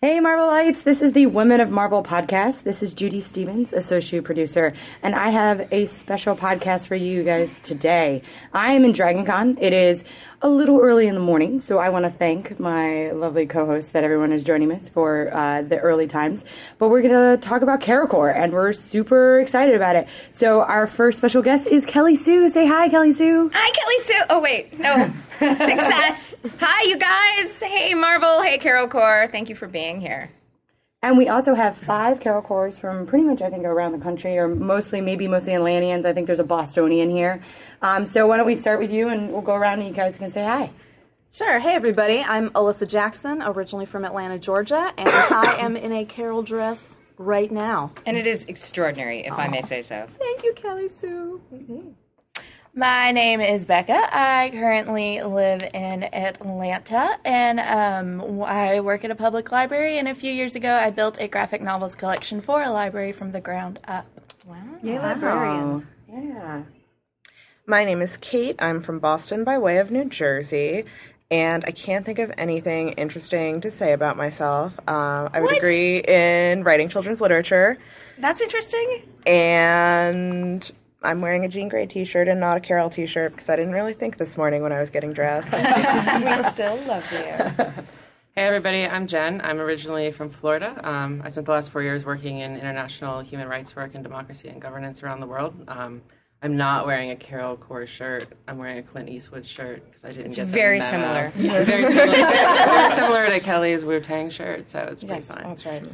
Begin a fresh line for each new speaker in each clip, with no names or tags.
Hey, Marvelites. This is the Women of Marvel podcast. This is Judy Stephens, associate producer, and I have a special podcast for you guys today. I am in DragonCon. It is a little early in the morning, so I want to thank my lovely co-hosts that everyone is joining us for uh, the early times. But we're going to talk about Carol Corps, and we're super excited about it. So our first special guest is Kelly Sue. Say hi, Kelly Sue.
Hi, Kelly Sue. Oh wait, no, fix that. Hi, you guys. Hey, Marvel. Hey, Carol Corps. Thank you for being here.
And we also have five Carol Corps from pretty much, I think, around the country, or mostly, maybe mostly Atlanteans. I think there's a Bostonian here. Um, so why don't we start with you, and we'll go around, and you guys can say hi.
Sure. Hey, everybody. I'm Alyssa Jackson, originally from Atlanta, Georgia, and I am in a Carol dress right now.
And it is extraordinary, if I may say so.
Thank you, Kelly Sue.
My name is Becca. I currently live in Atlanta and um, I work at a public library. And a few years ago, I built a graphic novels collection for a library from the ground up. Wow.
Yay, librarians.
Yeah.
My name is Kate. I'm from Boston by way of New Jersey. And I can't think of anything interesting to say about myself. Um, I have a degree in writing children's literature,
That's interesting.
and I'm wearing a Jean Grey t shirt and not a Carol t shirt because I didn't really think this morning when I was getting dressed.
We still love you.
Hey everybody, I'm Jen. I'm originally from Florida. Um, I spent the last four years working in international human rights work and democracy and governance around the world. Um, I'm not wearing a Carol Corps shirt. I'm wearing a Clint Eastwood shirt because I didn't
It's
get the
very
memo.
similar.
It's very similar. very similar to Kelly's Wu Tang shirt, so it's pretty
Yes,
fine.
that's right.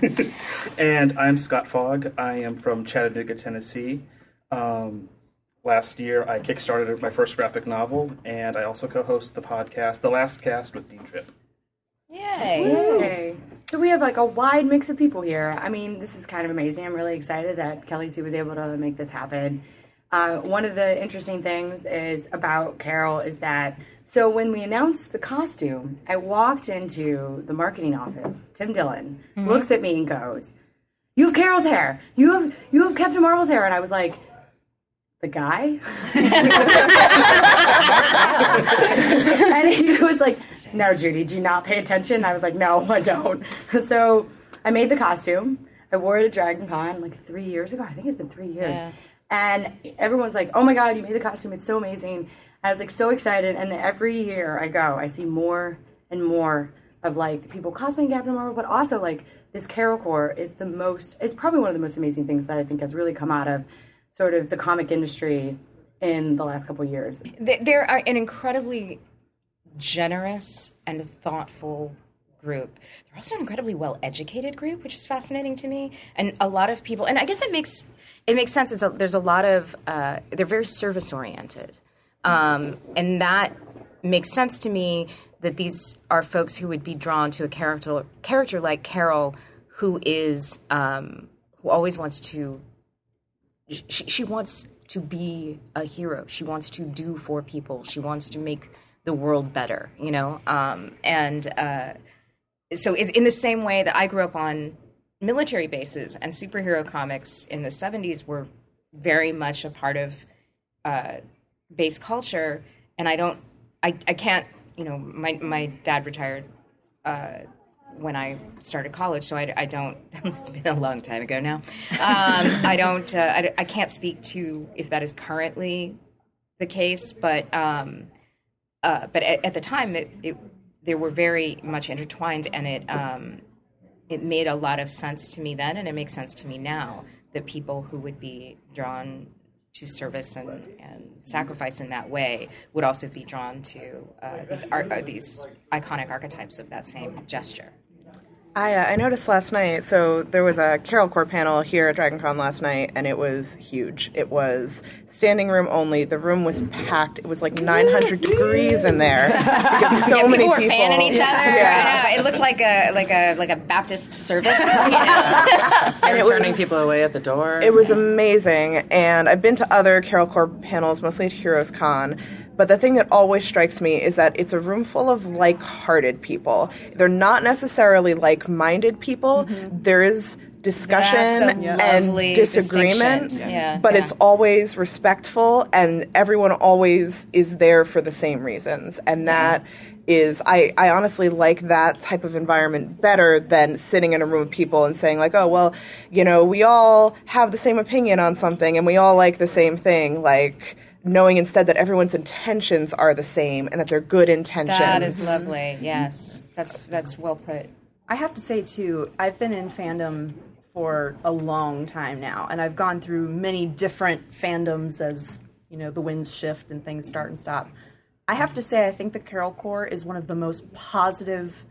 And I'm Scott Fogg. I am from Chattanooga, Tennessee. Um, last year, I kickstarted my first graphic novel, and I also co-host the podcast, The Last Cast with Dean Trippe.
Okay. So we have like a wide mix of people here. I mean, this is kind of amazing. I'm really excited that Kelly Sue was able to make this happen. Uh, one of the interesting things is about Carol is that so when we announced the costume, I walked into the marketing office. Tim Dillon mm-hmm. looks at me and goes, "You have Carol's hair. You have you have Captain Marvel's hair." And I was like, "The guy." and he was like, "No, Judy, do you not pay attention?" I was like, "No, I don't." So I made the costume. I wore it at Dragon Con like three years ago. I think it's been three years.
Yeah.
And everyone's like, "Oh my god, you made the costume! It's so amazing!" I was like so excited. And every year I go, I see more and more of like people cosplaying Captain Marvel, but also like this Carol Corps is the most. It's probably one of the most amazing things that I think has really come out of sort of the comic industry in the last couple years.
They- They're an incredibly generous and thoughtful group. They're also an incredibly well educated group, which is fascinating to me. And a lot of people, and I guess it makes it makes sense. It's a, there's a lot of uh, they're very service oriented, um, and that makes sense to me. That these are folks who would be drawn to a character character like Carol, who is um, who always wants to she, she wants to be a hero. She wants to do for people. She wants to make the world better, you know? Um, and uh, so in the same way that I grew up on military bases and superhero comics in the 70s were very much a part of uh, base culture. And I don't, I, I can't, you know, my, my dad retired uh, when I started college, so I, I don't. It's been a long time ago now. Um, I don't. Uh, I, I can't speak to if that is currently the case, but um, uh, but at, at the time, it, it they were very much intertwined, and it um, it made a lot of sense to me then, and it makes sense to me now that people who would be drawn to service and, and sacrifice in that way would also be drawn to uh, these art, uh, these iconic archetypes of that same gesture.
I, uh, I noticed last night, so there was a Carol Corps panel here at DragonCon last night, and it was huge. It was standing room only. The room was packed. It was like 900 degrees in there. Because so
yeah,
many
people were
people.
fanning each other.
Yeah.
I know. It looked like a like a like a Baptist service. You know?
And
it
turning
was-
people away at the door.
It was amazing, and I've been to other Carol Corps panels, mostly at Heroes Con. But the thing that always strikes me is that it's a room full of like-hearted people. They're not necessarily like-minded people. There is discussion
Mm-hmm.
And disagreement.
Yeah,
but
yeah.
it's always respectful, and everyone always is there for the same reasons, and that is I, I honestly like that type of environment better than sitting in a room of people and saying like oh well you know we all have the same opinion on something and we all like the same thing like knowing instead that everyone's intentions are the same and that they're good intentions
That is lovely. Yes, that's that's well put.
I have to say too, I've been in fandom for a long time now, and I've gone through many different fandoms as you know the winds shift and things start and stop. I have to say, I think the Carol Corps is one of the most positive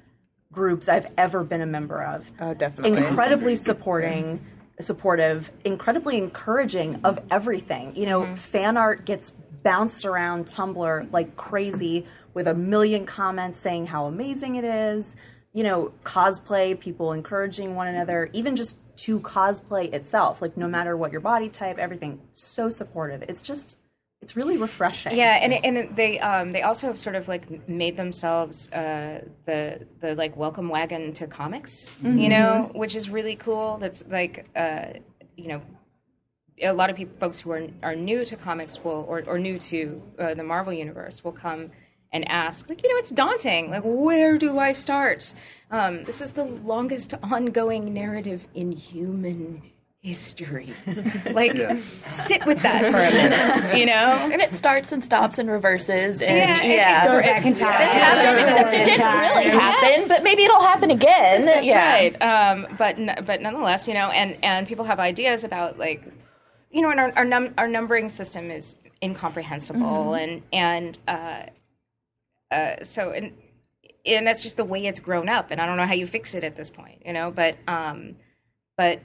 groups I've ever been a member of.
oh definitely
Incredibly supporting, supportive, incredibly encouraging of everything. You know, mm-hmm. fan art gets bounced around Tumblr like crazy with a million comments saying how amazing it is. You know, cosplay, people encouraging one another, even just to cosplay itself, like no matter what your body type, everything, so supportive. It's just, it's really refreshing.
Yeah, and and they um they also have sort of like made themselves uh the the like welcome wagon to comics, you know, which is really cool. That's like uh you know a lot of people folks who are are new to comics will or or new to uh, the Marvel universe will come and ask like you know it's daunting like where do I start? Um, this is the longest ongoing narrative in human history. like
Yeah.
sit with that for a minute, you know.
And it starts and stops and reverses and
Yeah,
yeah.
it- it
Goes back in time.
This happened, except it didn't really happen, but maybe it'll happen again.
That's
yeah.
right. Um, but n- but nonetheless, you know, and and people have ideas about like, you know, and our our, num- our numbering system is incomprehensible, and and uh, uh, so and and that's just the way it's grown up, and I don't know how you fix it at this point, you know. But um, but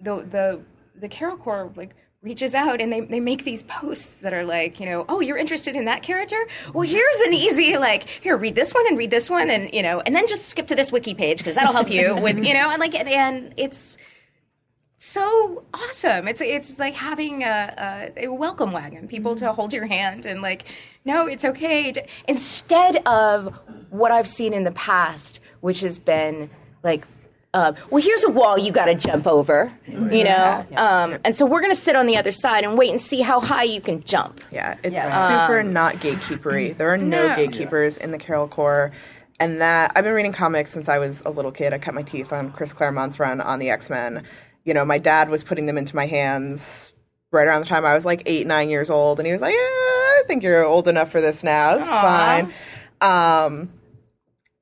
the the the Carol Corps like reaches out and they, they make these posts that are like you know oh you're interested in that character? Well here's an easy like here read this one and read this one and you know and then just skip to this wiki page because that'll help you with you know and like and, and it's so awesome. It's it's like having a, a, a welcome wagon people to mm-hmm. hold your hand and like no it's okay. To, instead of what i've seen in the past which has been like uh, well, here's a wall you got to jump over, you know, um, and so we're gonna sit on the other side and wait and see how high you can jump.
Yeah, it's super not gatekeepery. There are no,
No.
gatekeepers in the Carol Corps. And that I've been reading comics since I was a little kid. I cut my teeth on Chris Claremont's run on the X Men. You know, my dad was putting them into my hands right around the time I was like eight, nine years old, and he was like, "Yeah, I think you're old enough for this now. It's fine." Um,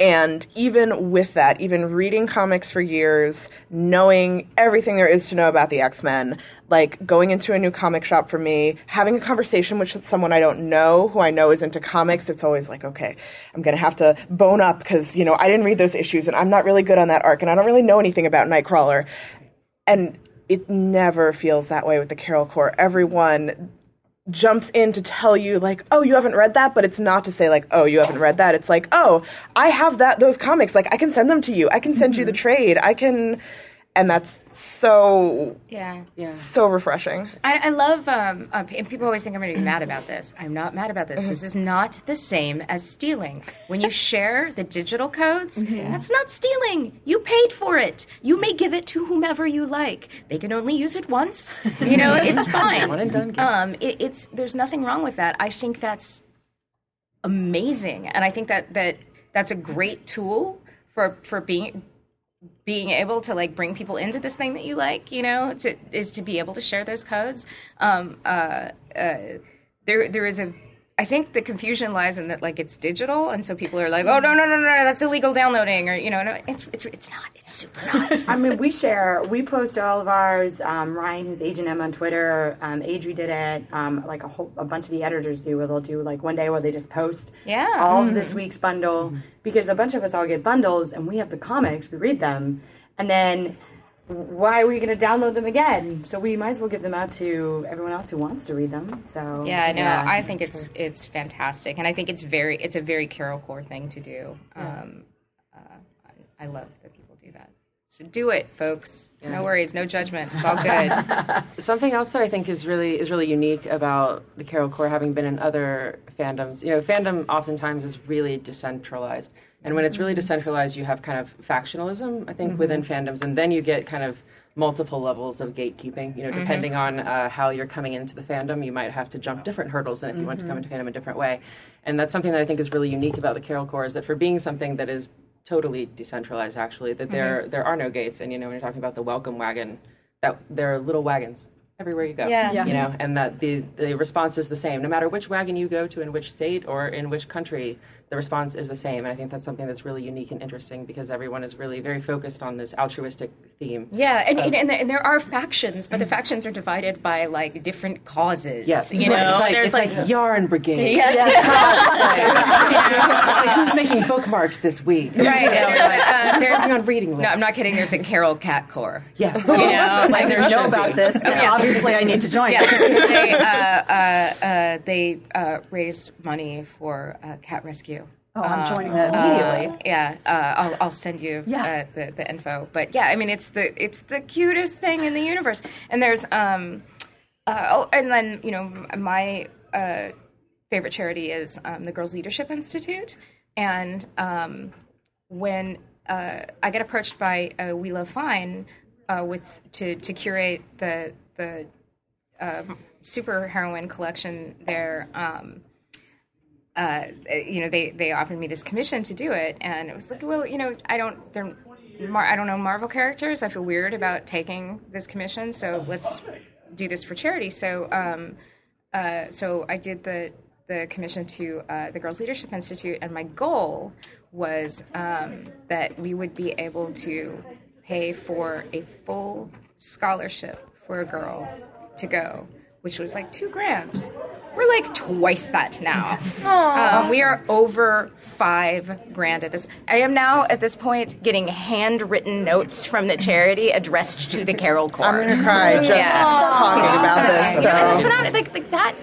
and even with that, even reading comics for years, knowing everything there is to know about the X Men, like going into a new comic shop for me, having a conversation with someone I don't know who I know is into comics, it's always like, okay, I'm going to have to bone up because, you know, I didn't read those issues and I'm not really good on that arc and I don't really know anything about Nightcrawler. And it never feels that way with the Carol Corps. Everyone jumps in to tell you like oh you haven't read that but it's not to say like oh you haven't read that. It's like oh i have that those comics. Like i can send them to you. I can send you the mm-hmm. trade. I can and that's so
Yeah,
Yeah.
so refreshing
I, I love. Um, uh, and people always think I'm going to be mad about this. I'm not mad about this. This is not the same as stealing. When you share the digital codes, that's not stealing. You paid for it. You may give it to whomever you like. They can only use it once. You know, it's fine.
One and done.
Um, it, it's there's nothing wrong with that. I think that's amazing, and I think that that that's a great tool for for being being able to like bring people into this thing that you like, you know, to is to be able to share those codes. Um, uh, uh, there there is a I think the confusion lies in that like it's digital, and so people are like, oh no no no no, that's illegal downloading, or you know, no, it's it's it's not. It's super not.
I mean, we share, we post all of ours. Um, Ryan, who's Agent M on Twitter, um, Adri did it. Um, like a whole, a bunch of the editors do, where they'll do like one day where they just post
Yeah.
all of this week's bundle because a bunch of us all get bundles and we have the comics, we read them, and then why are we going to download them again? So we might as well give them out to everyone else who wants to read them. So
Yeah, no, I think it's it's fantastic, and I think it's very it's a very Carol Corps thing to do. Um, uh, I, I love that people do that. So do it, folks. No worries, no judgment. It's all good.
Something else that I think is really is really unique about the Carol Corps, having been in other fandoms. You know, fandom oftentimes is really decentralized, and when it's really decentralized, you have kind of factionalism. I think mm-hmm. within fandoms, and then you get kind of multiple levels of gatekeeping. You know, mm-hmm. depending on uh, how you're coming into the fandom, you might have to jump different hurdles than if you want to come mm-hmm. into fandom a different way. And that's something that I think is really unique about the Carol Corps is that for being something that is totally decentralized, actually, that there there are no gates. And you know, when you're talking about the welcome wagon, that there are little wagons everywhere you go.
Yeah. Yeah.
You know, and that the the response is the same, no matter which wagon you go to in which state or in which country. The response is the same, and I think that's something that's really unique and interesting because everyone is really very focused on this altruistic theme.
Yeah, and, and, and, there, and there are factions, but the factions are divided by like different causes.
Yes,
you know,
it's like,
there's
it's like, Yarn Brigade.
Yes.
It's like, who's making bookmarks this week?
right. and there's, like, uh, there's
on reading lists?
no, I'm not kidding. There's a Carol Cat Corps.
Yeah.
You know, like
I
there
didn't know about
be.
this, and obviously I need to join.
Yeah, they, uh, uh, uh, they uh, raise money for uh, cat rescue.
Oh, I'm joining that immediately.
Yeah, uh, I'll, I'll send you
Yeah.
uh, the, the info. But yeah, I mean, it's the it's the cutest thing in the universe. And there's um, uh, oh, and then you know my uh, favorite charity is um, the Girls Leadership Institute. And um, when uh, I get approached by uh, We Love Fine uh, with to to curate the the um, super heroine collection there. Um, uh, you know, they they offered me this commission to do it, and it was like, well, you know, I don't, they're, Mar- I don't know Marvel characters. I feel weird about taking this commission, so let's do this for charity. So, um, uh, so I did the the commission to uh, the Girls Leadership Institute, and my goal was um, that we would be able to pay for a full scholarship for a girl to go, which was like two grand. We're like twice that now. Um, we are over five grand at this. I am now at this point getting handwritten notes from the charity addressed to the Carol Corps.
I'm gonna cry just
Yeah.
talking about this.
You know, and it's
So.
phenomenal. Like, like that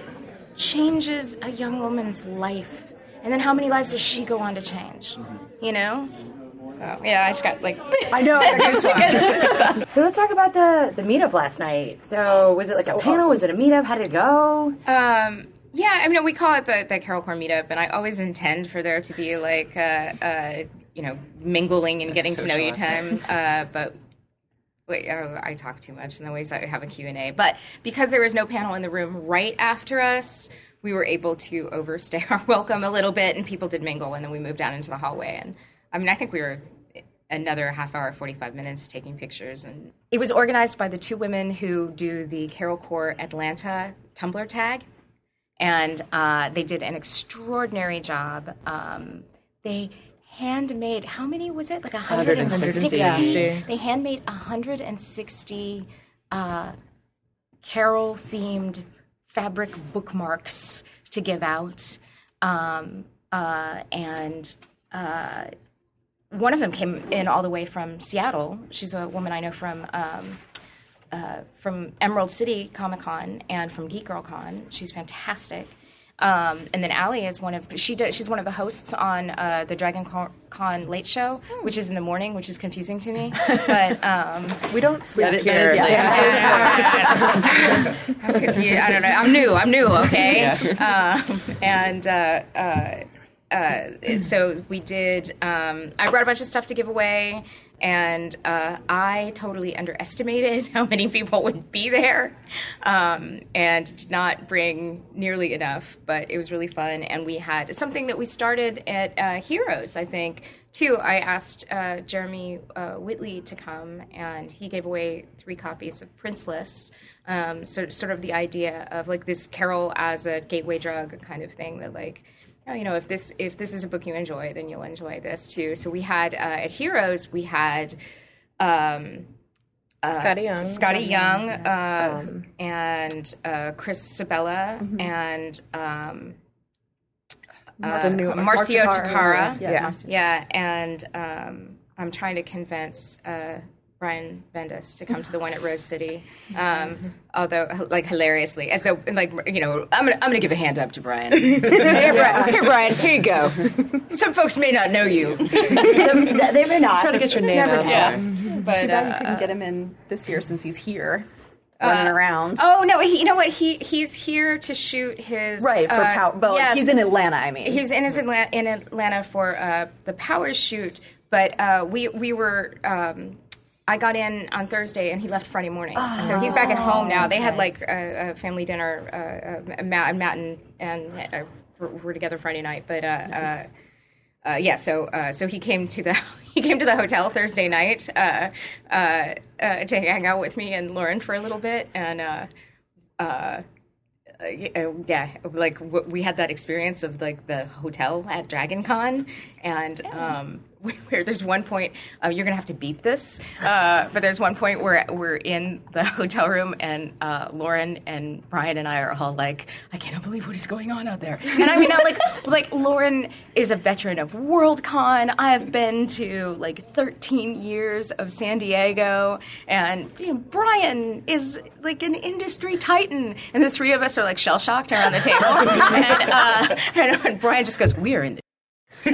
changes a young woman's life, and then how many lives does she go on to change? You know. So yeah, I just got like
I know.
So let's talk about the the meetup last night. So was it like a panel? Was it a meetup? How did it go?
Um, yeah, I mean, we call it the, the Carol Corps meetup, and I always intend for there to be like, uh, uh, you know, mingling and getting to know you time. Uh, but wait, oh, I talk too much, and always I have a Q and A. But because there was no panel in the room right after us, we were able to overstay our welcome a little bit, and people did mingle, and then we moved down into the hallway. And I mean, I think we were another half hour, 45 minutes taking pictures. And it was organized by the two women who do the Carol Corps Atlanta Tumblr tag. And uh, they did an extraordinary job. Um, they handmade, how many was it? Like 160?
160.
They handmade 160 uh, Carol themed fabric bookmarks to give out. Um, uh, and uh, one of them came in all the way from Seattle. She's a woman I know from um, uh, from Emerald City Comic Con and from Geek Girl Con. She's fantastic. Um, and then Allie is one of she does, she's one of the hosts on uh, the Dragon Con Late Show, which is in the morning, which is confusing to me. But um,
We don't sleep
That is-
here.
that is
I'm confused. I don't know. I'm new. I'm new. Okay. Um, and uh, uh, uh, so we did. Um, I brought a bunch of stuff to give away, and uh, I totally underestimated how many people would be there, um, and did not bring nearly enough. But it was really fun, and we had something that we started at uh, Heroes. I think too. I asked uh, Jeremy uh, Whitley to come, and he gave away three copies of Princeless. Um, so sort of the idea of like this Carol as a gateway drug kind of thing that like oh, you know, if this if this is a book you enjoy, then you'll enjoy this too. So we had uh, at Heroes, we had um,
Skottie Young.
Skottie Young uh, and uh, Chris Sebela and um, uh, Marcio
Takara.
Takara.
Yeah.
Yeah.
Yeah, and um, I'm trying to convince uh, Brian Bendis to come to the one at Rose City. Um, although, like hilariously, as though, like you know, I'm gonna I'm gonna give a hand up to Brian. hey, Brian, here, Brian, here you go. Some folks may not know you,
they may not.
Try to get your name
Never
out
know.
there.
but
Too bad you
uh,
couldn't get him in this year since he's here running around.
oh no, he, you know what? He he's here to shoot his
right for
uh,
power, but
yes.
he's in Atlanta. I mean,
He's in his Atlanta, in Atlanta for uh, the Power shoot, but uh, we we were um, I got in on Thursday and he left Friday morning. so he's back at home now. They had like a, a family dinner. Uh, uh, Matt, Matt and, and uh, were, together Friday night. But uh, uh, uh, yeah, so uh, so he came to the he came to the hotel Thursday night uh, uh, uh, to hang out with me and Lauren for a little bit, and uh, uh, uh, yeah, like w- we had that experience of like the hotel at Dragon Con, and um, where there's one point uh, you're gonna have to beat this, uh, but there's one point where we're in the hotel room and uh, Lauren and Brian and I are all like, I cannot believe what is going on out there. And I mean, I'm like, like Lauren is a veteran of WorldCon. I've been to like 13 years of San Diego, and you know, Brian is like an industry titan, and the three of us are like shell shocked around the table, and, uh, and, and Brian just goes, "We are in."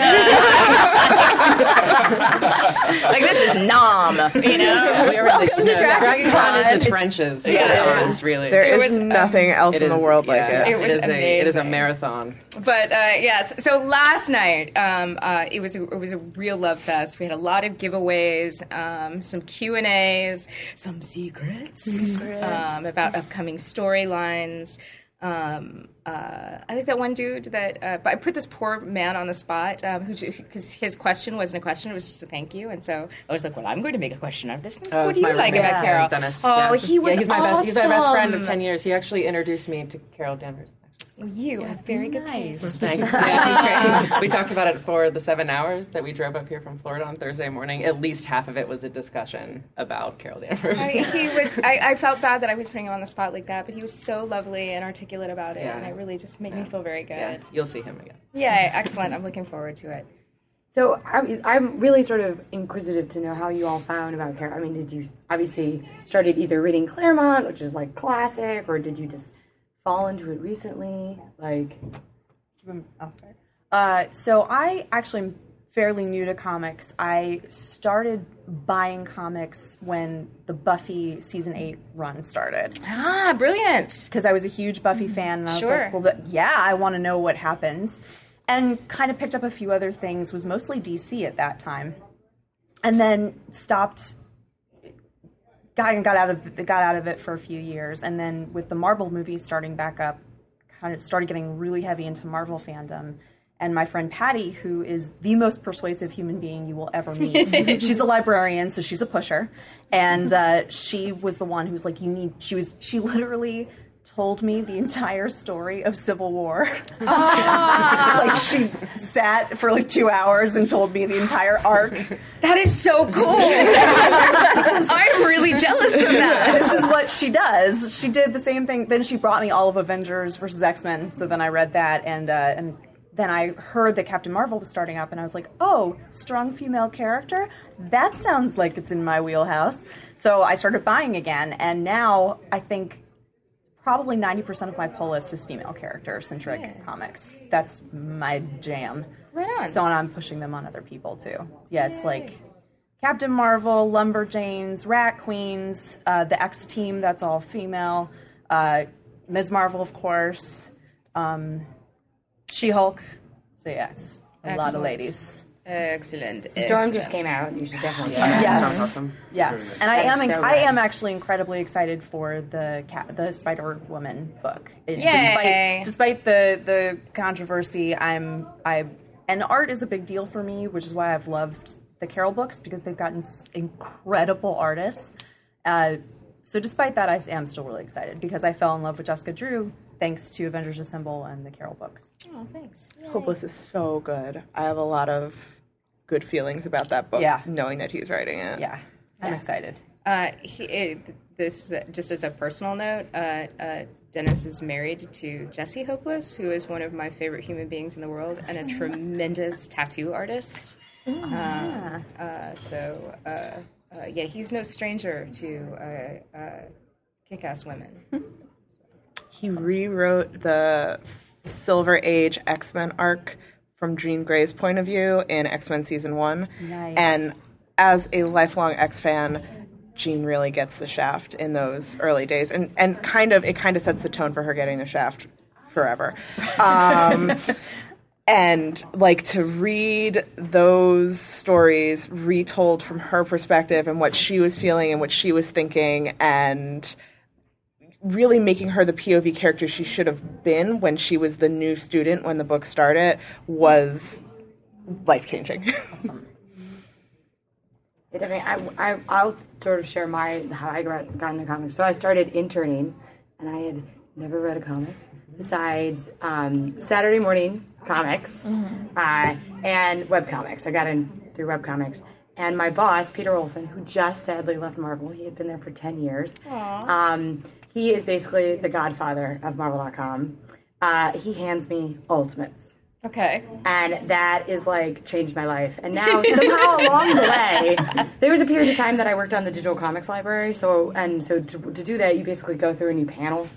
like this is nom, you know.
We are Welcome the, no, Dragon Con is the trenches. Yeah, it is really.
There
It
is
was, um,
nothing else
It
in the
is-
world like it.
It was
is a, it is a marathon.
But uh, yes, so last night um, uh, it was a, it was a real love fest. We had a lot of giveaways, um, some Q and A's, some secrets um, about upcoming storylines. Um, uh, I think that one dude that uh, but I put this poor man on the spot um, who because his question wasn't a question; it was just a thank you. And so I was like, "Well, I'm going to make a question out of this."
Oh,
what do you like about
Yeah,
Carol?
Dennis.
Oh,
yeah.
he was
Yeah, he's my best. He's my best friend of ten years. He actually introduced me to Carol Danvers.
You have very good taste.
Thanks. Yeah. We talked about it for the seven hours that we drove up here from Florida on Thursday morning. At least half of it was a discussion about Carol Danvers.
I, he was. I, I felt bad that I was putting him on the spot like that, but he was so lovely and articulate about it,
Yeah.
and it really just made me feel very good.
Yeah,
Yeah.
you'll see him again.
Yeah, excellent. I'm looking forward to it.
So I, I'm really sort of inquisitive to know how you all found about Carol. I mean, did you obviously started either reading Claremont, which is like classic, or did you just fall into it recently? Like,
I'll start. Uh, so I actually am fairly new to comics. I started buying comics when the Buffy season eight run started
Ah, brilliant.
because I was a huge Buffy fan, and I was
Sure.
like, "Well, the, yeah, I want to know what happens." And kind of picked up a few other things. Was mostly DC at that time, and then stopped. Got and got out of got out of it for a few years, and then with the Marvel movies starting back up, kind of started getting really heavy into Marvel fandom. And my friend Patty, who is the most persuasive human being you will ever meet, she's a librarian, so she's a pusher, and uh, she was the one who was like, "You need." She was. She literally told me the entire story of Civil War. like she sat for like two hours and told me the entire arc.
That is so cool. I'm really jealous of that.
this is what she does. She did the same thing. Then she brought me all of Avengers versus X Men. So then I read that, and uh, and then I heard that Captain Marvel was starting up, and I was like, oh, strong female character. That sounds like it's in my wheelhouse. So I started buying again, and now I think probably ninety percent of my pull list is female character centric comics. That's my jam.
Right on.
So and I'm pushing them on other people too. Yeah, it's like Captain Marvel, Lumberjanes, Rat Queens, uh, the X Team. That's all female. Uh, Ms. Marvel, of course. Um, she Hulk. So yeah, it's a lot of ladies.
Excellent.
Storm
excellent.
just came out. You should definitely check
Yeah.
Yes.
sounds awesome.
Yes, and I am
That's so
I am actually incredibly excited for the cat, the Spider Woman book. It-
Yay.
Despite, despite the the controversy, I'm I and art is a big deal for me, which is why I've loved the Carol books because they've gotten s- incredible artists. Uh, so despite that, I am still really excited because I fell in love with Jessica Drew thanks to Avengers Assemble and the Carol books.
Oh, thanks.
Hopeless is so good. I have a lot of good feelings about that book,
Yeah.
knowing that he's writing it.
Yeah, I'm excited.
Uh, he, it, this uh, just as a personal note, uh, uh, Dennis is married to Jesse Hopeless, who is one of my favorite human beings in the world and a tremendous tattoo artist. Uh, uh, so uh, uh, yeah, he's no stranger to uh, uh, kick-ass women.
He rewrote the Silver Age X Men arc from Jean Grey's point of view in X Men Season 1.
Nice.
And as a lifelong X fan, Jean really gets the shaft in those early days. And, and kind of, it kind of sets the tone for her getting the shaft forever. Um, and like to read those stories retold from her perspective and what she was feeling and what she was thinking and really making her the POV character she should have been when she was the new student when the book started was life changing.
It, I mean, I, I, I'll sort of share my how I got, got into comics. So I started interning, and I had never read a comic besides um, Saturday morning comics uh, and web comics. I got in through web comics. And my boss, Peter Olson, who just sadly left Marvel, he had been there for 10 years. Um, he is basically the godfather of Marvel.com. Uh, he hands me Ultimates
Okay.
and that is like changed my life. And now somehow along the way, there was a period of time that I worked on the digital comics library. So and so to, to do that, you basically go through and you panel.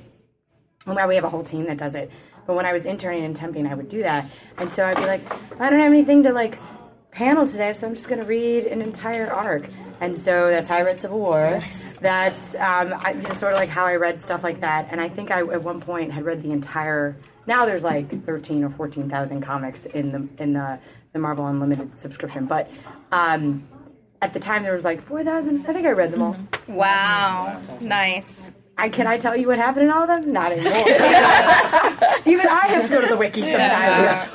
And now we have a whole team that does it. But when I was interning and temping, I would do that. And so I'd be like, I don't have anything to like panel today, so I'm just going to read an entire arc. And so that's how I read Civil War. That's um, I, you know, sort of like how I read stuff like that. And I think I at one point had read the entire. Now there's like thirteen or fourteen thousand comics in the in the, the Marvel Unlimited subscription, but um, at the time there was like four thousand. I think I read them all.
Wow. Nice.
I can I tell you what happened in all of them? Not anymore. Even I have to go to the wiki sometimes.
Yeah.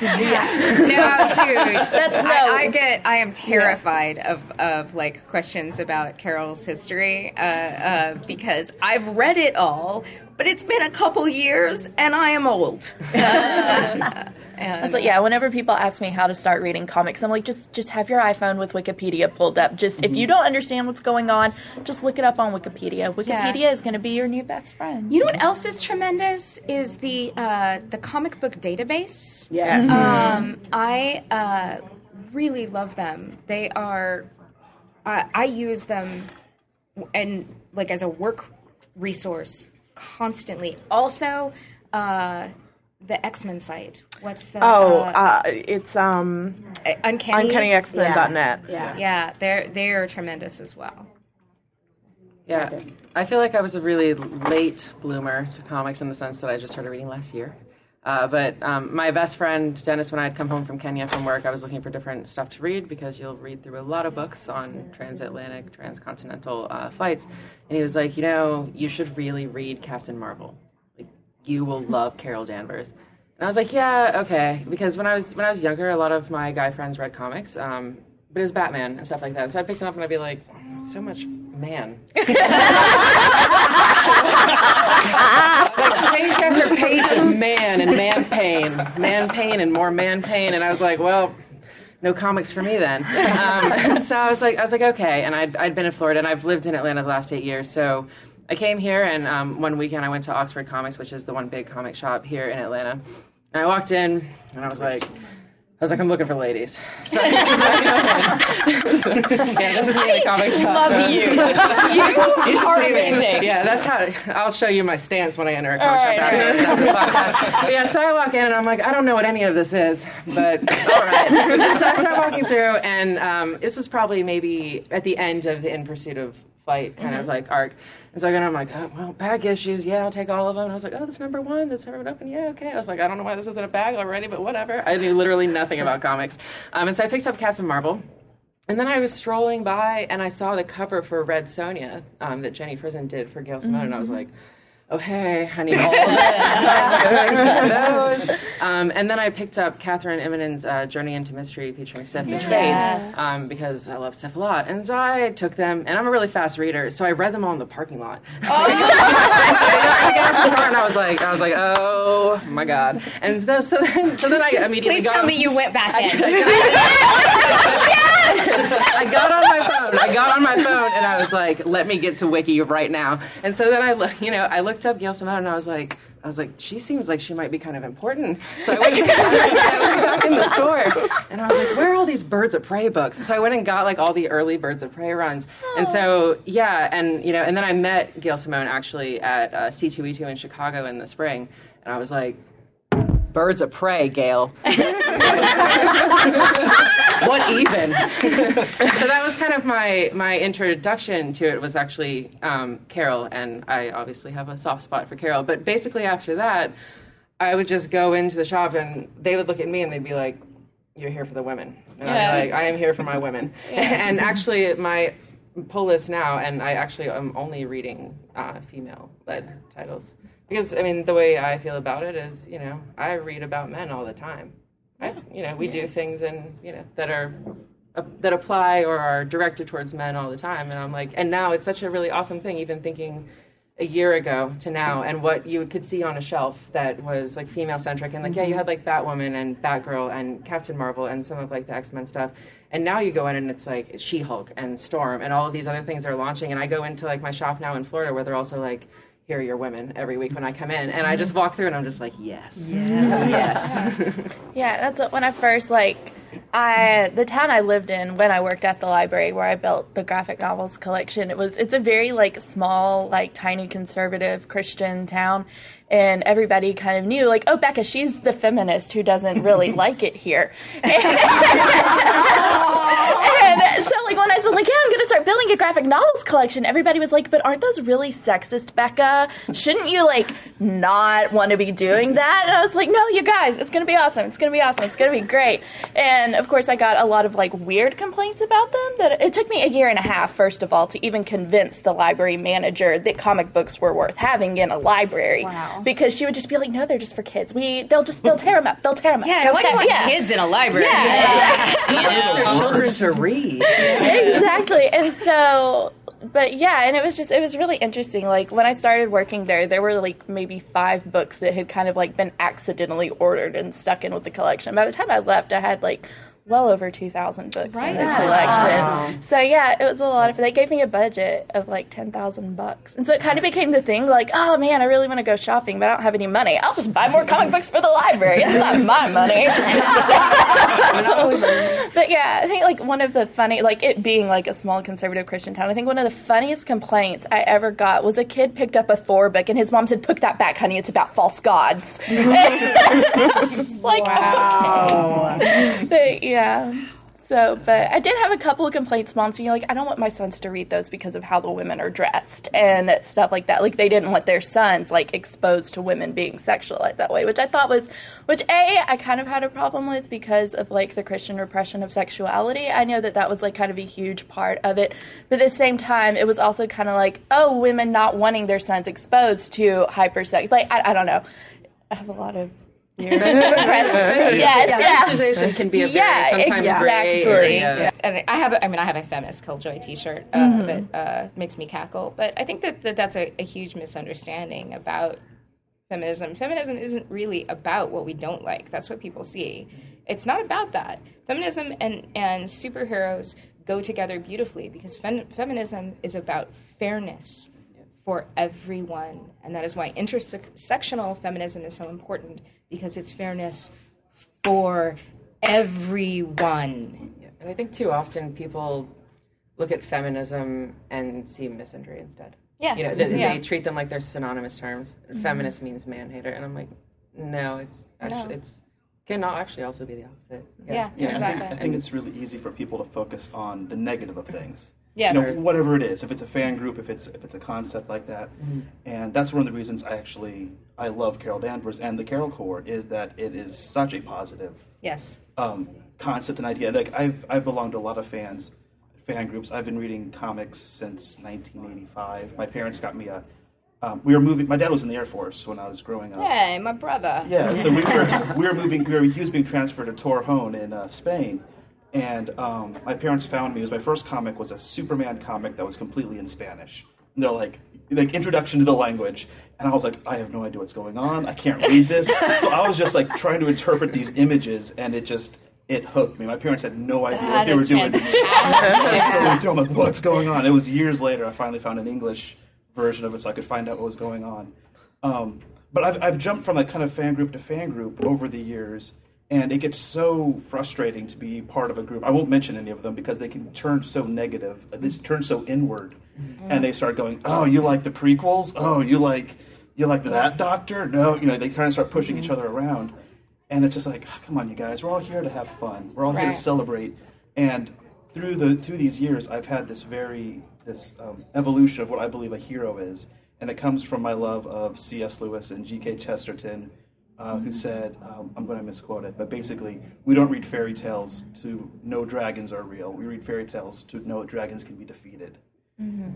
Who is this character?
No, dude. That's
no.
I, I get. I am terrified of of like questions about Carol's history uh, uh, because I've read it all, but it's been a couple years and I am old. Uh, and
It's like, yeah, whenever people ask me how to start reading comics, I'm like, just just have your iPhone with Wikipedia pulled up. Just if you don't understand what's going on, just look it up on Wikipedia. Wikipedia is going to be your new best friend.
You know what else is tremendous is the uh, the comic book database.
Yes.
Um, I uh, really love them. They are. Uh, I use them and like as a work resource constantly. Also, uh, the X Men site. What's the
Oh,
uh,
uh, it's um,
Uncanny?
UncannyXmen.net.
Yeah.
Yeah, they're they are tremendous as well.
Yeah, I feel like I was a really late bloomer to comics in the sense that I just started reading last year. Uh, but um, my best friend Dennis, when I'd come home from Kenya from work, I was looking for different stuff to read because you'll read through a lot of books on transatlantic, transcontinental uh, flights, and he was like, you know, you should really read Captain Marvel. You will love Carol Danvers. And I was like, yeah, okay, because when I was when I was younger, a lot of my guy friends read comics, um, but it was Batman and stuff like that. And so I'd pick them up and I'd be like, so much man. page after page of man and man pain, man pain and more man pain, and I was like, well. No comics for me then. Um, so I was like, I was like, okay. And I'd, I'd been in Florida and I've lived in Atlanta the last eight years. So I came here and um, one weekend I went to Oxford Comics, which is the one big comic shop here in Atlanta. And I walked in and I was like, I was like, I'm looking for ladies. So, so I go in. yeah, this is me in the comic shop.
Love you.
You should
are
see me.
amazing.
Yeah, that's how I'll show you my stance when I enter a comic shop after, after the podcast. Yeah, so I walk in and I'm like, I don't know what any of this is, but all right. So I start walking through, and um, this was probably maybe at the end of the In Pursuit of Flight kind of like arc. And so again, I'm like, oh, well, bag issues, yeah, I'll take all of them. And I was like, oh, this number one, this number open, yeah, okay. I was like, I don't know why this isn't a bag already, but whatever. I knew literally nothing about comics. Um, and so I picked up Captain Marvel. And then I was strolling by and I saw the cover for Red Sonja um, that Jenny Frison did for Gail Simone, and I was like, oh, hey, I need all of it. so I was like, "Thanks for those. Um, and then I picked up Kathryn Immonen's uh, Journey into Mystery featuring Sif the Trades um, because I love Sif a lot. And so I took them, and I'm a really fast reader, so I read them all in the parking lot. I got to the car and I was like, I was like, oh my god. And so, so then, so then I immediately
Please
got
tell me you went back in.
I got on my phone. I got on my phone and I was like, let me get to Wiki right now. And so then I, loo- you know, I looked up Gail Simone and I was like, I was like, she seems like she might be kind of important. So I went, I went back in the store and I was like, where are all these Birds of Prey books? So I went and got like all the early Birds of Prey runs. And so, yeah, and, you know, and then I met Gail Simone actually at uh, C2E2 in Chicago in the spring. And I was like, Birds of Prey, Gail. what even? so that was kind of my my introduction to it was actually um, Carol, and I obviously have a soft spot for Carol. But basically after that, I would just go into the shop and they would look at me and they'd be like, "You're here for the women." And I'd
Yeah.
like, "I am here for my women." and actually, my pull list now, and I actually am only reading uh, female-led titles because I mean the way I feel about it is, you know, I read about men all the time. I, you know, we do things and you know that are uh, that apply or are directed towards men all the time, and I'm like, and now it's such a really awesome thing, even thinking a year ago to now and what you could see on a shelf that was like female centric and like yeah you had like batwoman and batgirl and captain marvel and some of like the x-men stuff. And now you go in and it's like she-hulk and storm and all of these other things are launching. And i go into like my shop now in florida where they're also like your women every week when i come in and i just walk through and i'm just like yes yes
Yeah, that's what, when I first like I the town I lived in when I worked at the library where I built the graphic novels collection. It was it's a very like small like tiny conservative Christian town and everybody kind of knew like oh Becca she's the feminist who doesn't really like it here. and so like when I said like yeah I'm going to start building a graphic novels collection everybody was like but aren't those really sexist Becca? Shouldn't you like not want to be doing that? And I was like no you guys it's going to be awesome. It's going to be awesome. It's going to be great. And of course I got a lot of like weird complaints about them that it took me a year and a half first of all to even convince the library manager that comic books were worth having in a library
Wow.
because she would just be like no they're just for kids. We they'll just they'll tear them up. They'll tear them up.
Yeah,
They'll
why do you want
yeah.
kids in a library? Yeah.
children to read.
Exactly. And so but yeah and it was just it was really interesting. Like when i started working there there were like maybe five books that had kind of like been accidentally ordered and stuck in with the collection. By the time i left i had like well over 2000 books
Right.
in the
That's
collection so yeah it was a lot of they gave me a budget of like 10000 bucks and so it kind of became the thing like oh man i really want to go shopping but i don't have any money i'll just buy more comic books for the library it's not my money but yeah, I think like one of the funny, like it being like a small conservative Christian town, I think one of the funniest complaints I ever got was a kid picked up a Thor book and his mom said, "Put that back, honey. It's about false gods." I was just like, okay. But yeah. So, but I did have a couple of complaints, moms being like, I don't want my sons to read those because of how the women are dressed and stuff like that. Like they didn't want their sons like exposed to women being sexualized that way, which I thought was, which a I kind of had a problem with because of like the Christian repression of sexuality. I know that that was like kind of a huge part of it, but at the same time, it was also kind of like, oh, women not wanting their sons exposed to hypersex. Like I, I don't know. I have a lot of. Weird yes, yeah.
Can be a very
Yeah,
sometimes gray
exactly.
area.
and I have, a, I mean, I have a feminist Killjoy T-shirt uh, that uh, makes me cackle. But I think that, that that's a, a huge misunderstanding about feminism. Feminism isn't really about what we don't like. That's what people see. It's not about that. Feminism and and superheroes go together beautifully because fem- feminism is about fairness for everyone, and that is why intersectional feminism is so important because it's fairness for everyone.
And I think too often people look at feminism and see misandry instead.
Yeah.
You know, they,
Yeah.
they treat them like they're synonymous terms. Mm-hmm. Feminist means man hater, and I'm like, no, it's actually
No.
it's can actually also be the opposite.
Yeah,
Yeah, I
exactly.
think, I think it's really easy for people to focus on the negative of things.
Yes.
You know, whatever it is, if it's a fan group, if it's if it's a concept like that, and that's one of the reasons I actually I love Carol Danvers and the Carol Corps is that it is such a positive
Yes.
um, concept and idea. Like I've I've belonged to a lot of fans, fan groups. I've been reading comics since 1985. My parents got me a. Um, we were moving. My dad was in the Air Force when I was growing up.
Hey, my brother.
Yeah, so we were we were moving. We were, he was being transferred to Torrejon in uh, Spain, and um, my parents found me. It was my first comic was a Superman comic that was completely in Spanish. And they're like like introduction to the language, and I was like, I have no idea what's going on. I can't read this. so I was just like trying to interpret these images, and it just it hooked me. My parents had no idea what they were doing.
fantastic.
Going through, I'm like, what's going on? It was years later. I finally found an English version of it so I could find out what was going on. Um, but I've, I've jumped from like kind of fan group to fan group over the years, and it gets so frustrating to be part of a group. I won't mention any of them because they can turn so negative. They turn so inward, and they start going, "Oh, you like the prequels? Oh, you like you like that Doctor? No, you know." They kind of start pushing each other around, and it's just like, "Ah, "Come on, you guys! We're all here to have fun. We're all here to celebrate." And through the through these years, I've had this very this um, evolution of what I believe a hero is, and it comes from my love of C.S. Lewis and G.K. Chesterton, uh, who said, um, I'm going to misquote it, but basically, we don't read fairy tales to know dragons are real. We read fairy tales to know dragons can be defeated.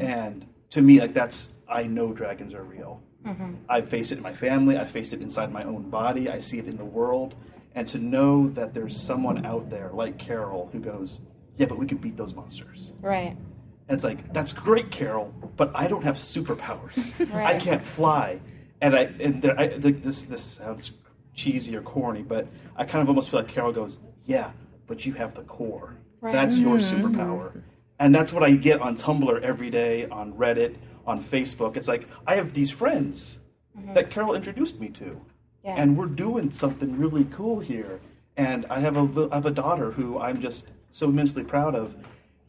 And to me, like that's I know dragons are real. I face it in my family. I face it inside my own body. I see it in the world. And to know that there's someone out there like Carol who goes, "Yeah, but we can beat those monsters."
Right.
And it's like, that's great, Carol, but I don't have superpowers. I can't fly. And I and there, I like this this sounds cheesy or corny, but I kind of almost feel like Carol goes, "Yeah, but you have the Corps. That's your mm-hmm. superpower." And that's what I get on Tumblr every day, on Reddit, on Facebook. It's like I have these friends mm-hmm. that Carol introduced me to,
Yeah.
and we're doing something really cool here. And I have a I have a daughter who I'm just so immensely proud of,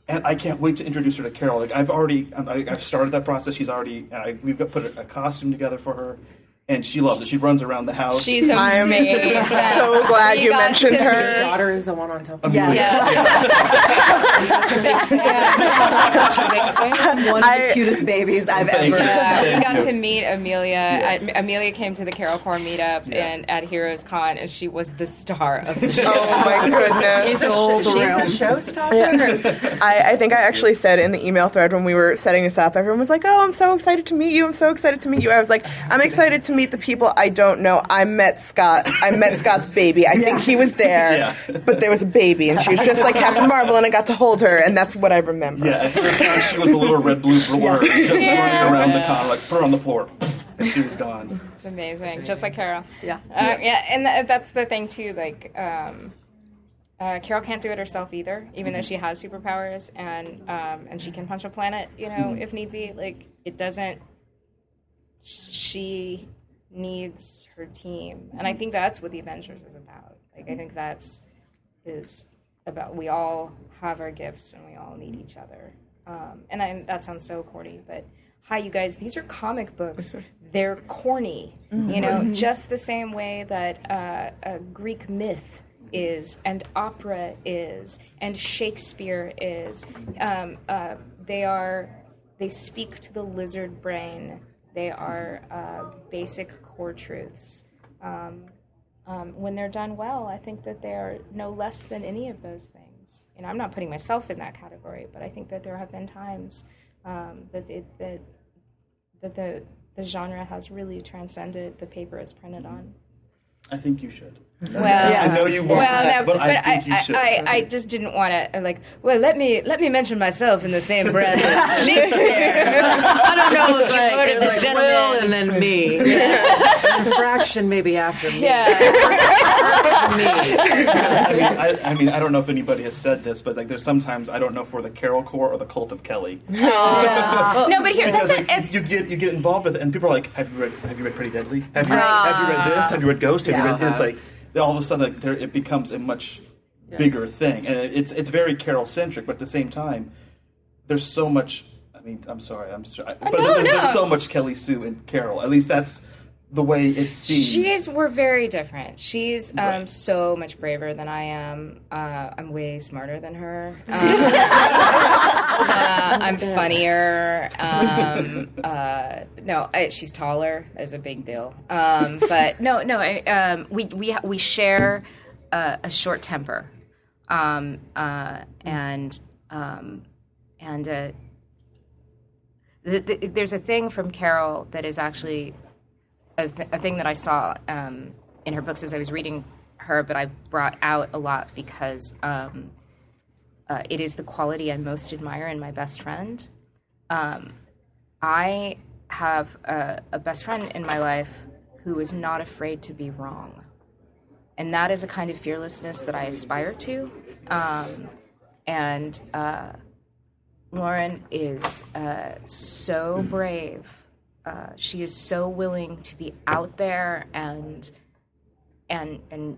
and I can't wait to introduce her to Carol. Like I've already I, I've started that process. She's already I, we've got put a, a costume together for her, and she loves it. She runs around the house.
She's
I'm
amazing.
so glad
We
you mentioned
to
her.
meet-
daughter is the one on top of
Yes.
Such a big fan. Such a big fan.
One of
I-
the cutest babies I've ever.
you.
Yeah, we got
you.
to meet Amelia. At, Amelia came to the Carol Corps meetup
Yeah.
and at Heroes Con, and she was the star of the show.
Oh my goodness.
She's a,
Stole the room.
she's a showstopper.
I, I think I actually said in the email thread when we were setting this up, everyone was like, "Oh, I'm so excited to meet you! I'm so excited to meet you!" I was like, "I'm excited to meet the people I don't know." I met Scott. I met Scott's baby. I think he was there,
Yeah.
but there was a baby, and she was just like Captain Marvel, and I got to hold her, and that's what I remember.
Yeah, at first time she was a little red blue blur just running around the con, like put her on the floor, and she was gone.
It's amazing, just like Carol.
Yeah.
Uh, yeah, and th- that's the thing too. Like, um, uh, Carol can't do it herself either, even though she has superpowers and um, and she can punch a planet, you know, if need be. Like, it doesn't. She needs her team, and I think that's what the Avengers is about. Like, I think that's is about we all have our gifts and we all need each other. Um, and I, that sounds so corny, but hi, you guys, these are comic books. They're corny, you know, just the same way that uh, a Greek myth is, and opera is, and Shakespeare is. Um, uh, they are, they speak to the lizard brain. They are uh, basic core truths. Um, um, when they're done well, I think that they're no less than any of those things. Know, I'm not putting myself in that category, but I think that there have been times um, that it, that that the the genre has really transcended the paper it's printed on.
I think you should.
Well,
I know you won't,
well, no,
but,
but,
I think you
I,
should.
I, I just didn't want to like. Well, let me let me mention myself in the same breath as Shakespeare. I don't know if you've heard of this
Will
gentleman.
and then me. And a fraction maybe after me.
yeah.
First me.
I mean, I, I mean, I don't know if anybody has said this, but like, there's sometimes I don't know if we're the Carol Core or the Cult of Kelly.
Oh, no, but here
Because
that's
like,
a, it's
you get you get involved with it, and people are like, "Have you read Have you read Pretty Deadly? Have you Have you read this? Ah. Have you read Ghost? Have you
Yeah.
read?" And it's like then all of a sudden, like, there, it becomes a much bigger thing, and it, it's it's very Carol centric, but at the same time, there's so much. I mean, I'm sorry, I'm sorry, uh, but
no,
there's,
no.
there's so much Kelly Sue and Carol. At least that's the way it seems.
She's we're very different. She's um,
Right.
so much braver than I am. Uh, I'm way smarter than her. Um, uh, I'm funnier. Um, uh, no, I, she's taller. Is a big deal. Um, but no, no. I, um, we we we share uh, a short temper, um, uh, and um, and. Uh, th- th- there's a thing from Carol that is actually a, th- a thing that I saw um, in her books as I was reading her, but I brought out a lot because um, uh, it is the quality I most admire in my best friend. Um, I have a, a best friend in my life who is not afraid to be wrong. And that is a kind of fearlessness that I aspire to. Um, and uh, Lauren is uh, so brave. Uh, she is so willing to be out there and and and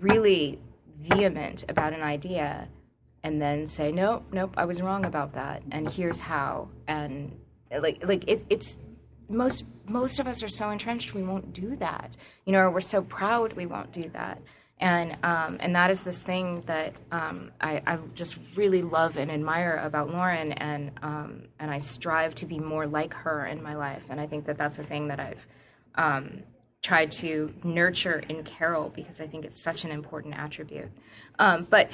really vehement about an idea, and then say, "Nope, nope, I was wrong about that, and here's how." And like like it, it's most most of us are so entrenched we won't do that. You know, or we're so proud we won't do that. And um, and that is this thing that um, I, I just really love and admire about Lauren, and um, and I strive to be more like her in my life. And I think that that's a thing that I've um, tried to nurture in Carol because I think it's such an important attribute. Um, but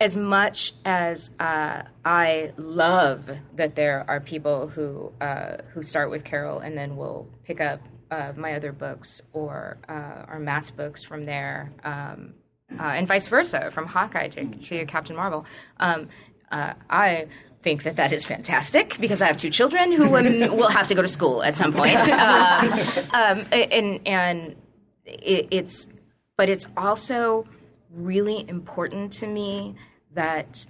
as much as uh, I love that there are people who uh, who start with Carol and then will pick up uh, my other books or uh, or Matt's books from there, um, uh, and vice versa from Hawkeye to, to Captain Marvel, um, uh, I think that that is fantastic because I have two children who will, will have to go to school at some point, um, um, and and it, it's but it's also really important to me that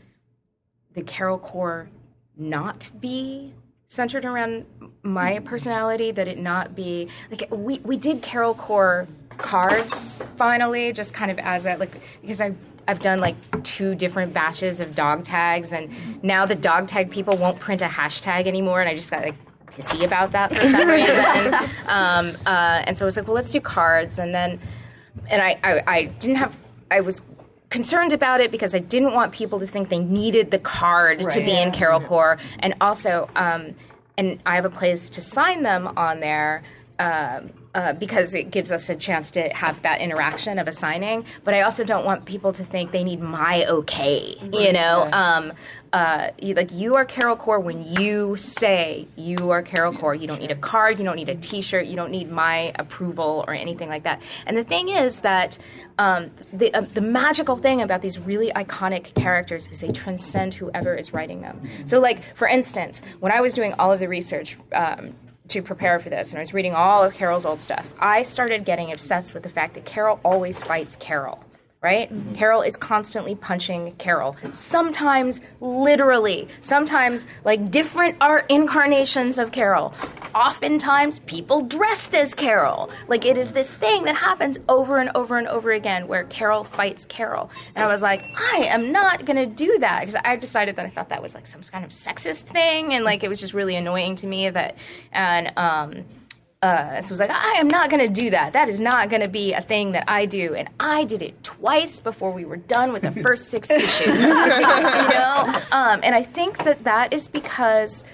the Carol Corps not be centered around my personality, that it not be like we we did Carol Corps cards finally, just kind of as a like because I I've done like two different batches of dog tags, and now the dog tag people won't print a hashtag anymore, and I just got like pissy about that for some reason. um, uh, and so I was like, well, let's do cards, and then and I, I, I didn't have I was concerned about it because I didn't want people to think they needed the card to be in Carol Corps, and also, um, and I have a place to sign them on there. Um, uh, because it gives us a chance to have that interaction of a signing, but I also don't want people to think they need my okay. You know, um, uh, you, like you are Carol Corps when you say you are Carol Corps. You don't need a card, you don't need a T-shirt, you don't need my approval or anything like that. And the thing is that um, the uh, the magical thing about these really iconic characters is they transcend whoever is writing them. So, like for instance, when I was doing all of the research. Um, to prepare for this, and I was reading all of Carol's old stuff. I started getting obsessed with the fact that Carol always fights Carol. Right? Carol is constantly punching Carol. Sometimes literally, sometimes like different art incarnations of Carol. Oftentimes people dressed as Carol. Like it is this thing that happens over and over and over again where Carol fights Carol. And I was like, I am not going to do that because I decided that I thought that was like some kind of sexist thing and like it was just really annoying to me that and um uh, so I was like, I am not going to do that. That is not going to be a thing that I do. And I did it twice before we were done with the first six issues. you know, um, and I think that that is because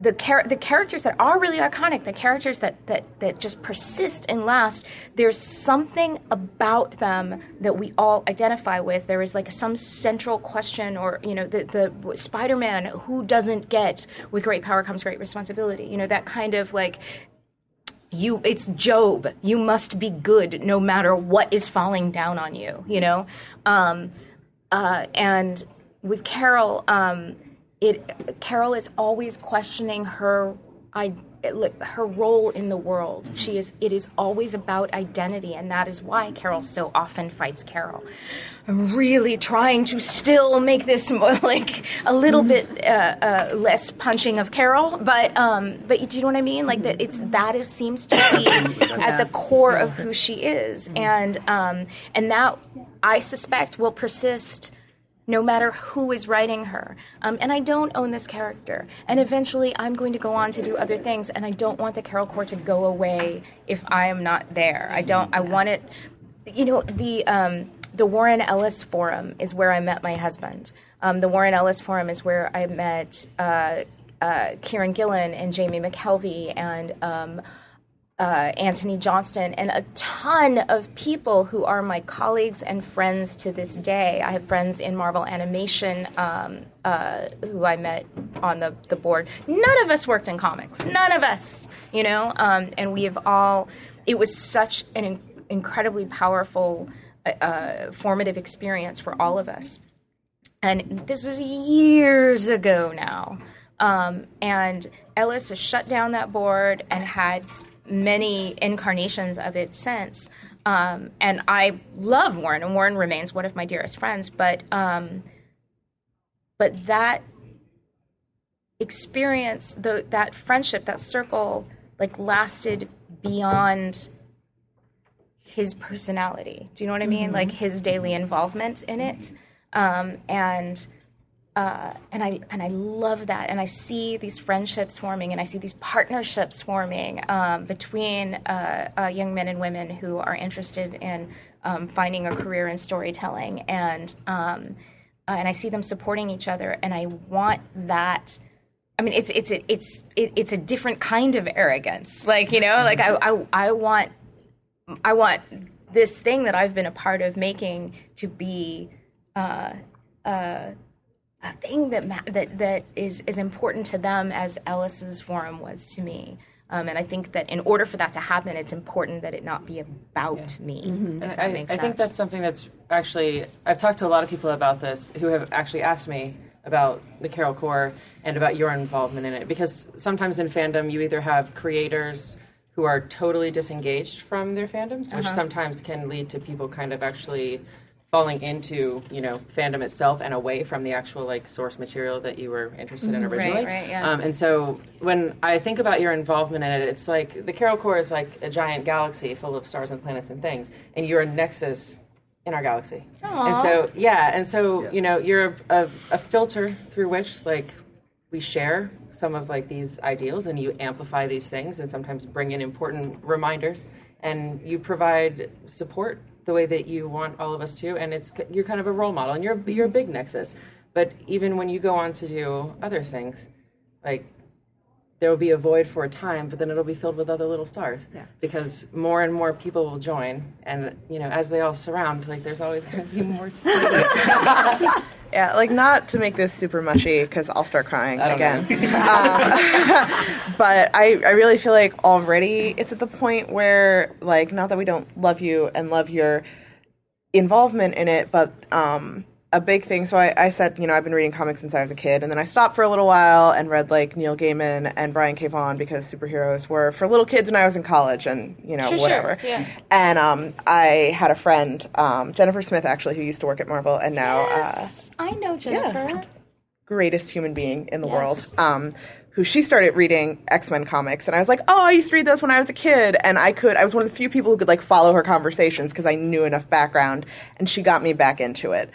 the char- the characters that are really iconic, the characters that, that that just persist and last, there's something about them that we all identify with. There is like some central question, or you know, the the Spider-Man who doesn't get with great power comes great responsibility. You know, that kind of like you it's job. You must be good no matter what is falling down on you you know? Um, uh, and with carol um, it carol is always questioning her i her role in the world. She is it is always about identity and that is why carol so often fights carol. I'm really trying to still make this more like a little bit uh, uh, less punching of carol but um but do you know what i mean? Like that it's that is seems to be at the core of who she is. And um and that i suspect will persist no matter who is writing her. Um, and I don't own this character. And eventually I'm going to go on to do other things, and I don't want the Carol Corps to go away if I am not there. I don't, I want it, you know, the. Um, the Warren Ellis Forum is where I met my husband. Um, the Warren Ellis Forum is where I met uh, uh, Kieron Gillen and Jamie McKelvie and um, uh, Antony Johnston, and a ton of people who are my colleagues and friends to this day. I have friends in Marvel Animation um, uh, who I met on the, the board. None of us worked in comics. None of us, you know? Um, and we have all, it was such an in- incredibly powerful, uh, formative experience for all of us. And this is years ago now. Um, and Ellis has shut down that board and had many incarnations of it since. Um, and I love Warren, and Warren remains one of my dearest friends. But um, but that experience, the, that friendship, that circle, like lasted beyond his personality. Do you know what I mean? Like his daily involvement in it, um, and uh, and I and I love that, and I see these friendships forming, and I see these partnerships forming um, between uh, uh, young men and women who are interested in um, finding a career in storytelling, and um, uh, and I see them supporting each other, and I want that I mean, it's it's a, it's it, it's a different kind of arrogance. Like you know, like I, I I want I want this thing that I've been a part of making to be uh, uh, a thing that ma- that that is as important to them as Ellis's forum was to me. Um, and I think that in order for that to happen, it's important that it not be about me. If that
I, I think that's something that's actually I've talked to a lot of people about this who have actually asked me about the Carol Corps and about your involvement in it because sometimes in fandom you either have creators who are totally disengaged from their fandoms, which sometimes can lead to people kind of actually falling into you know fandom itself and away from the actual like source material that you were interested in originally.
right, right, yeah.
Um, and so when I think about your involvement in it, it's like the Carol Corps is like a giant galaxy full of stars and planets and things, and you're a nexus in our galaxy. Aww. And so yeah, and so you know you're a, a, a filter through which like we share some of like these ideals, and you amplify these things, and sometimes bring in important reminders, and you provide support the way that you want all of us to, and it's you're kind of a role model, and you're you're a big nexus. But even when you go on to do other things, like there will be a void for a time, but then it'll be filled with other little stars.
Yeah.
Because more and more people will join, and you know, as they all surround, like there's always going to be more.
Yeah, like not to make this super mushy because I'll start crying
I don't
again. um, but I, I really feel like already it's at the point where like not that we don't love you and love your involvement in it, but um, a big thing. So I, I said, you know, I've been reading comics since I was a kid, and then I stopped for a little while and read like Neil Gaiman and Brian K. Vaughan because superheroes were for little kids, and I was in college, and you know,
Sure, sure,
whatever.
yeah.
And um, I had a friend, um, Jennifer Smith, actually, who used to work at Marvel, and now. Uh,
I know Jennifer.
greatest human being in the
Yes.
world. Um, who she started reading X Men comics, and I was like, oh, I used to read those when I was a kid, and I could. I was one of the few people who could like follow her conversations because I knew enough background, and she got me back into it.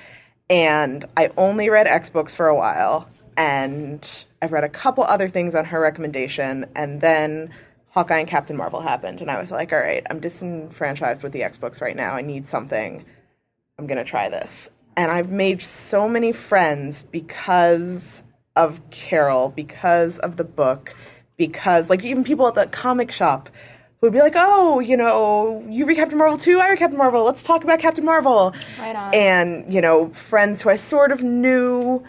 And I only read X books for a while, and I've read a couple other things on her recommendation, and then Hawkeye and Captain Marvel happened, and I was like, all right, I'm disenfranchised with the X books right now. I need something. I'm gonna try this. And I've made so many friends because of Carol, because of the book, because like even people at the comic shop would be like, "Oh, you know, you read Captain Marvel too? I read Captain Marvel. Let's talk about Captain Marvel."
Right on.
And you know, friends who I sort of knew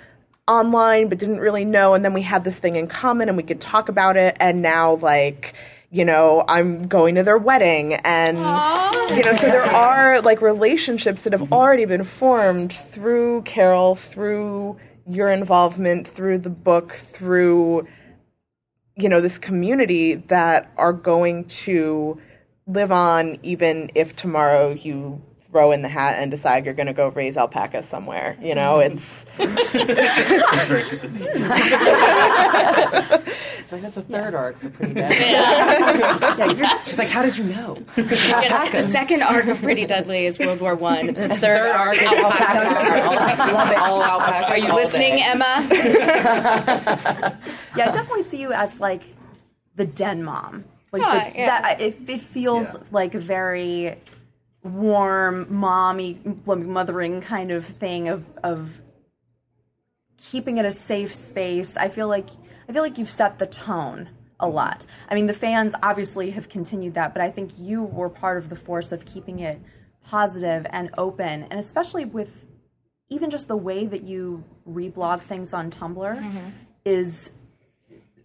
online but didn't really know, and then we had this thing in common, and we could talk about it. And now, like. You know, I'm going to their wedding, and you know, so there are like relationships that have mm-hmm. already been formed through Carol, through your involvement, through the book, through you know this community that are going to live on even if tomorrow you throw in the hat and decide you're going to go raise alpacas somewhere you know mm. it's
It's very specific.
it's like that's a third arc for Pretty Dead. She's like, how did you know?
Yes, the second arc of Pretty Deadly is World War One. The third, arc is alpacas.
Love it. All alpacas
Are you
all
listening,
day.
Emma?
Yeah, I definitely see you as like the den mom. Like
Yeah,
the,
yeah.
that it, it feels
Yeah.
like very warm, mommy, mothering kind of thing of of keeping it a safe space. I feel like I feel like you've set the tone a mm-hmm. lot. I mean, the fans obviously have continued that, but I think you were part of the force of keeping it positive and open, and especially with even just the way that you reblog things on Tumblr mm-hmm. is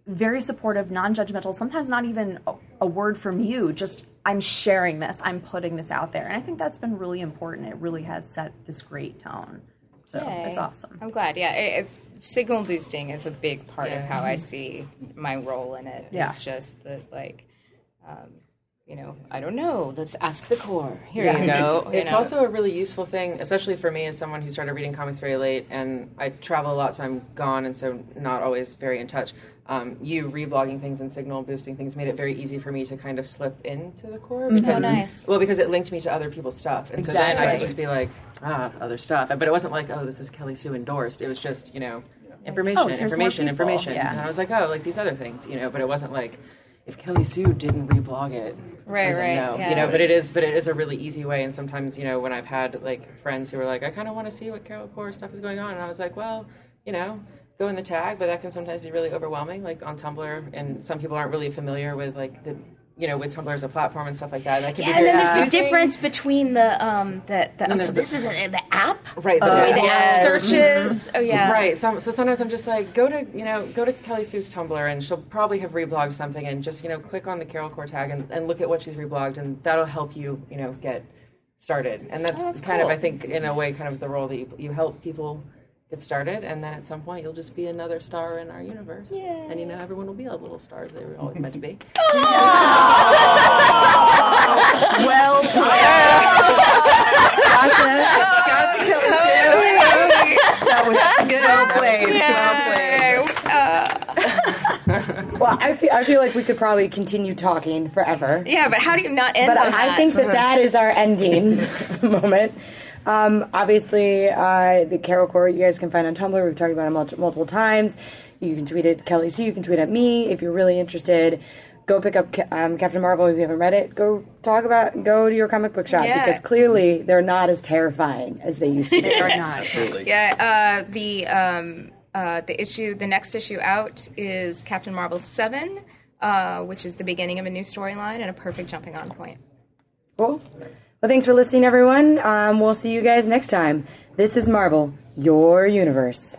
very supportive, non-judgmental. Sometimes not even a, a word from you. Just I'm sharing this. I'm putting this out there, and I think that's been really important. It really has set this great tone. So it's awesome.
I'm glad. Yeah, it, it, signal boosting is a big part of how I see my role in it.
Yeah.
It's just that, like, um, you know, I don't know. Let's ask the Corps. Here
Yeah.
you go. you
It's
know.
also a really useful thing, especially for me as someone who started reading comics very late, and I travel a lot, so I'm gone, and so not always very in touch. Um, you reblogging things and signal boosting things made it very easy for me to kind of slip into the Corps because,
nice.
well, because it linked me to other people's stuff, and so then I could just be like, ah, other stuff. But it wasn't like, oh, this is Kelly Sue endorsed. It was just, you know, information,
Oh,
information, information.
Yeah.
And I was like, oh, like these other things, you know. But it wasn't like. If Kelly Sue didn't reblog it,
Right, right,
no,
yeah.
you know. But it is, but it is a really easy way. And sometimes, you know, when I've had like friends who were like, I kind of want to see what Carol Corps stuff is going on, and I was like, well, you know, go in the tag, but that can sometimes be really overwhelming. Like on Tumblr, and some people aren't really familiar with like the you know with Tumblr as a platform and stuff like that. That can
Yeah,
be
and then there's the difference between the um the, the oh, so this is the, the app
Right, the,
way the
yes.
app searches. Oh yeah,
Right. So, so sometimes I'm just like, go to you know, go to Kelly Sue's Tumblr, and she'll probably have reblogged something, and just you know, click on the Carol Corps tag and, and look at what she's reblogged, and that'll help you you know get started. And that's,
Oh, that's
kind
cool.
of I think in a way kind of the role that you you help people get started, and then at some point you'll just be another star in our universe, and you know everyone will be a little stars they were always meant to be.
Well That was good. Well played. Well.
Well, I feel, I feel like we could probably continue talking forever.
Yeah, but how do you not end
But
on
I
that?
think that that is our ending moment. Um, obviously, uh, the Carol Corps you guys can find on Tumblr. We've talked about it multi- multiple times. You can tweet at Kelly C. You can tweet at me if you're really interested. Go pick up um, Captain Marvel if you haven't read it. Go talk about. Go to your comic book shop
Yeah.
because clearly they're not as terrifying as they used to be.
Or not.
Absolutely.
Yeah, uh, the um, uh, the issue, the next issue out is Captain Marvel seven, uh, which is the beginning of a new storyline and a perfect jumping on point.
Cool. Well, thanks for listening, everyone. Um, we'll see you guys next time. This is Marvel, your universe.